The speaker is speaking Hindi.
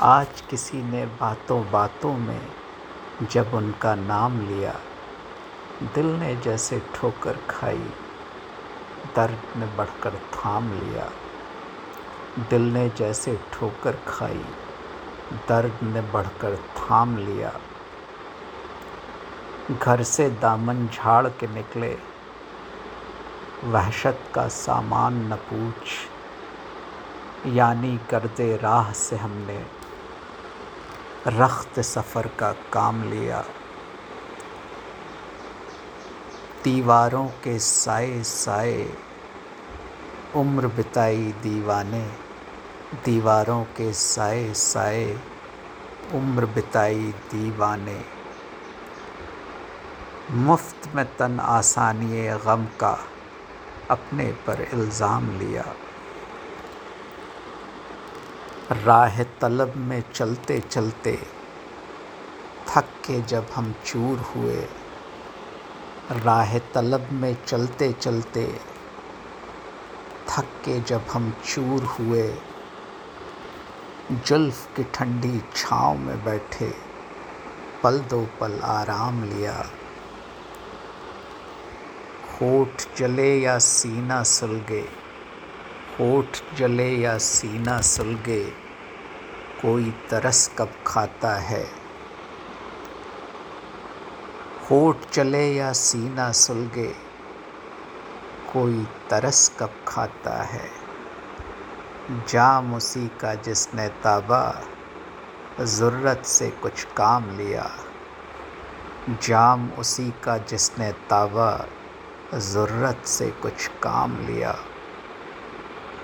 आज किसी ने बातों बातों में जब उनका नाम लिया, दिल ने जैसे ठोकर खाई, दर्द ने बढ़कर थाम लिया। दिल ने जैसे ठोकर खाई, दर्द ने बढ़कर थाम लिया। घर से दामन झाड़ के निकले, वहशत का सामान न पूछ, यानी करते राह से हमने रख्त सफ़र का काम लिया। दीवारों के साए साए उम्र बिताई दीवाने, दीवारों के साए साए उम्र बिताई दीवाने। मुफ़्त में तन आसानी गम का अपने पर इल्ज़ाम लिया। राह तलब में चलते चलते, थक के जब हम चूर हुए। राह तलब में चलते चलते, थक के जब हम चूर हुए। जुल्फ की ठंडी छाँव में बैठे, पल दो पल आराम लिया। होठ जले या सीना सुलगे होठ जले या सीना सुलगे, कोई तरस कब खाता है? होठ चले या सीना सुलगे, कोई तरस कब खाता है? जाम उसी का जिसने ताबा, ज़रूरत से कुछ काम लिया। जाम उसी का जिसने ताबा, ज़रूरत से कुछ काम लिया।